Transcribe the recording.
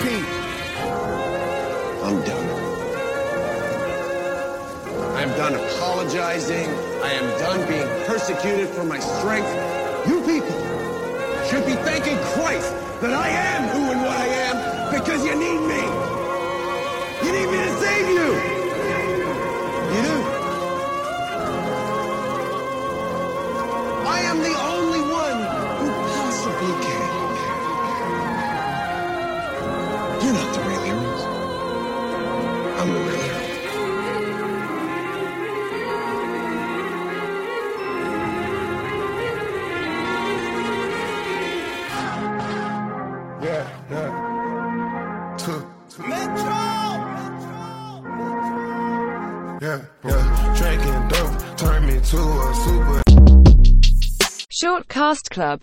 Pete. I'm done. I am done apologizing. I am done being persecuted for my strength. You people should be thanking Christ that I am who and what I am because you need me. You need me to save you. You do. I am the You're not the real heroes. I'm the real hero. Yeah, yeah. Took. Yeah, yeah. Drinking dope turned me to a super. Short Cast Club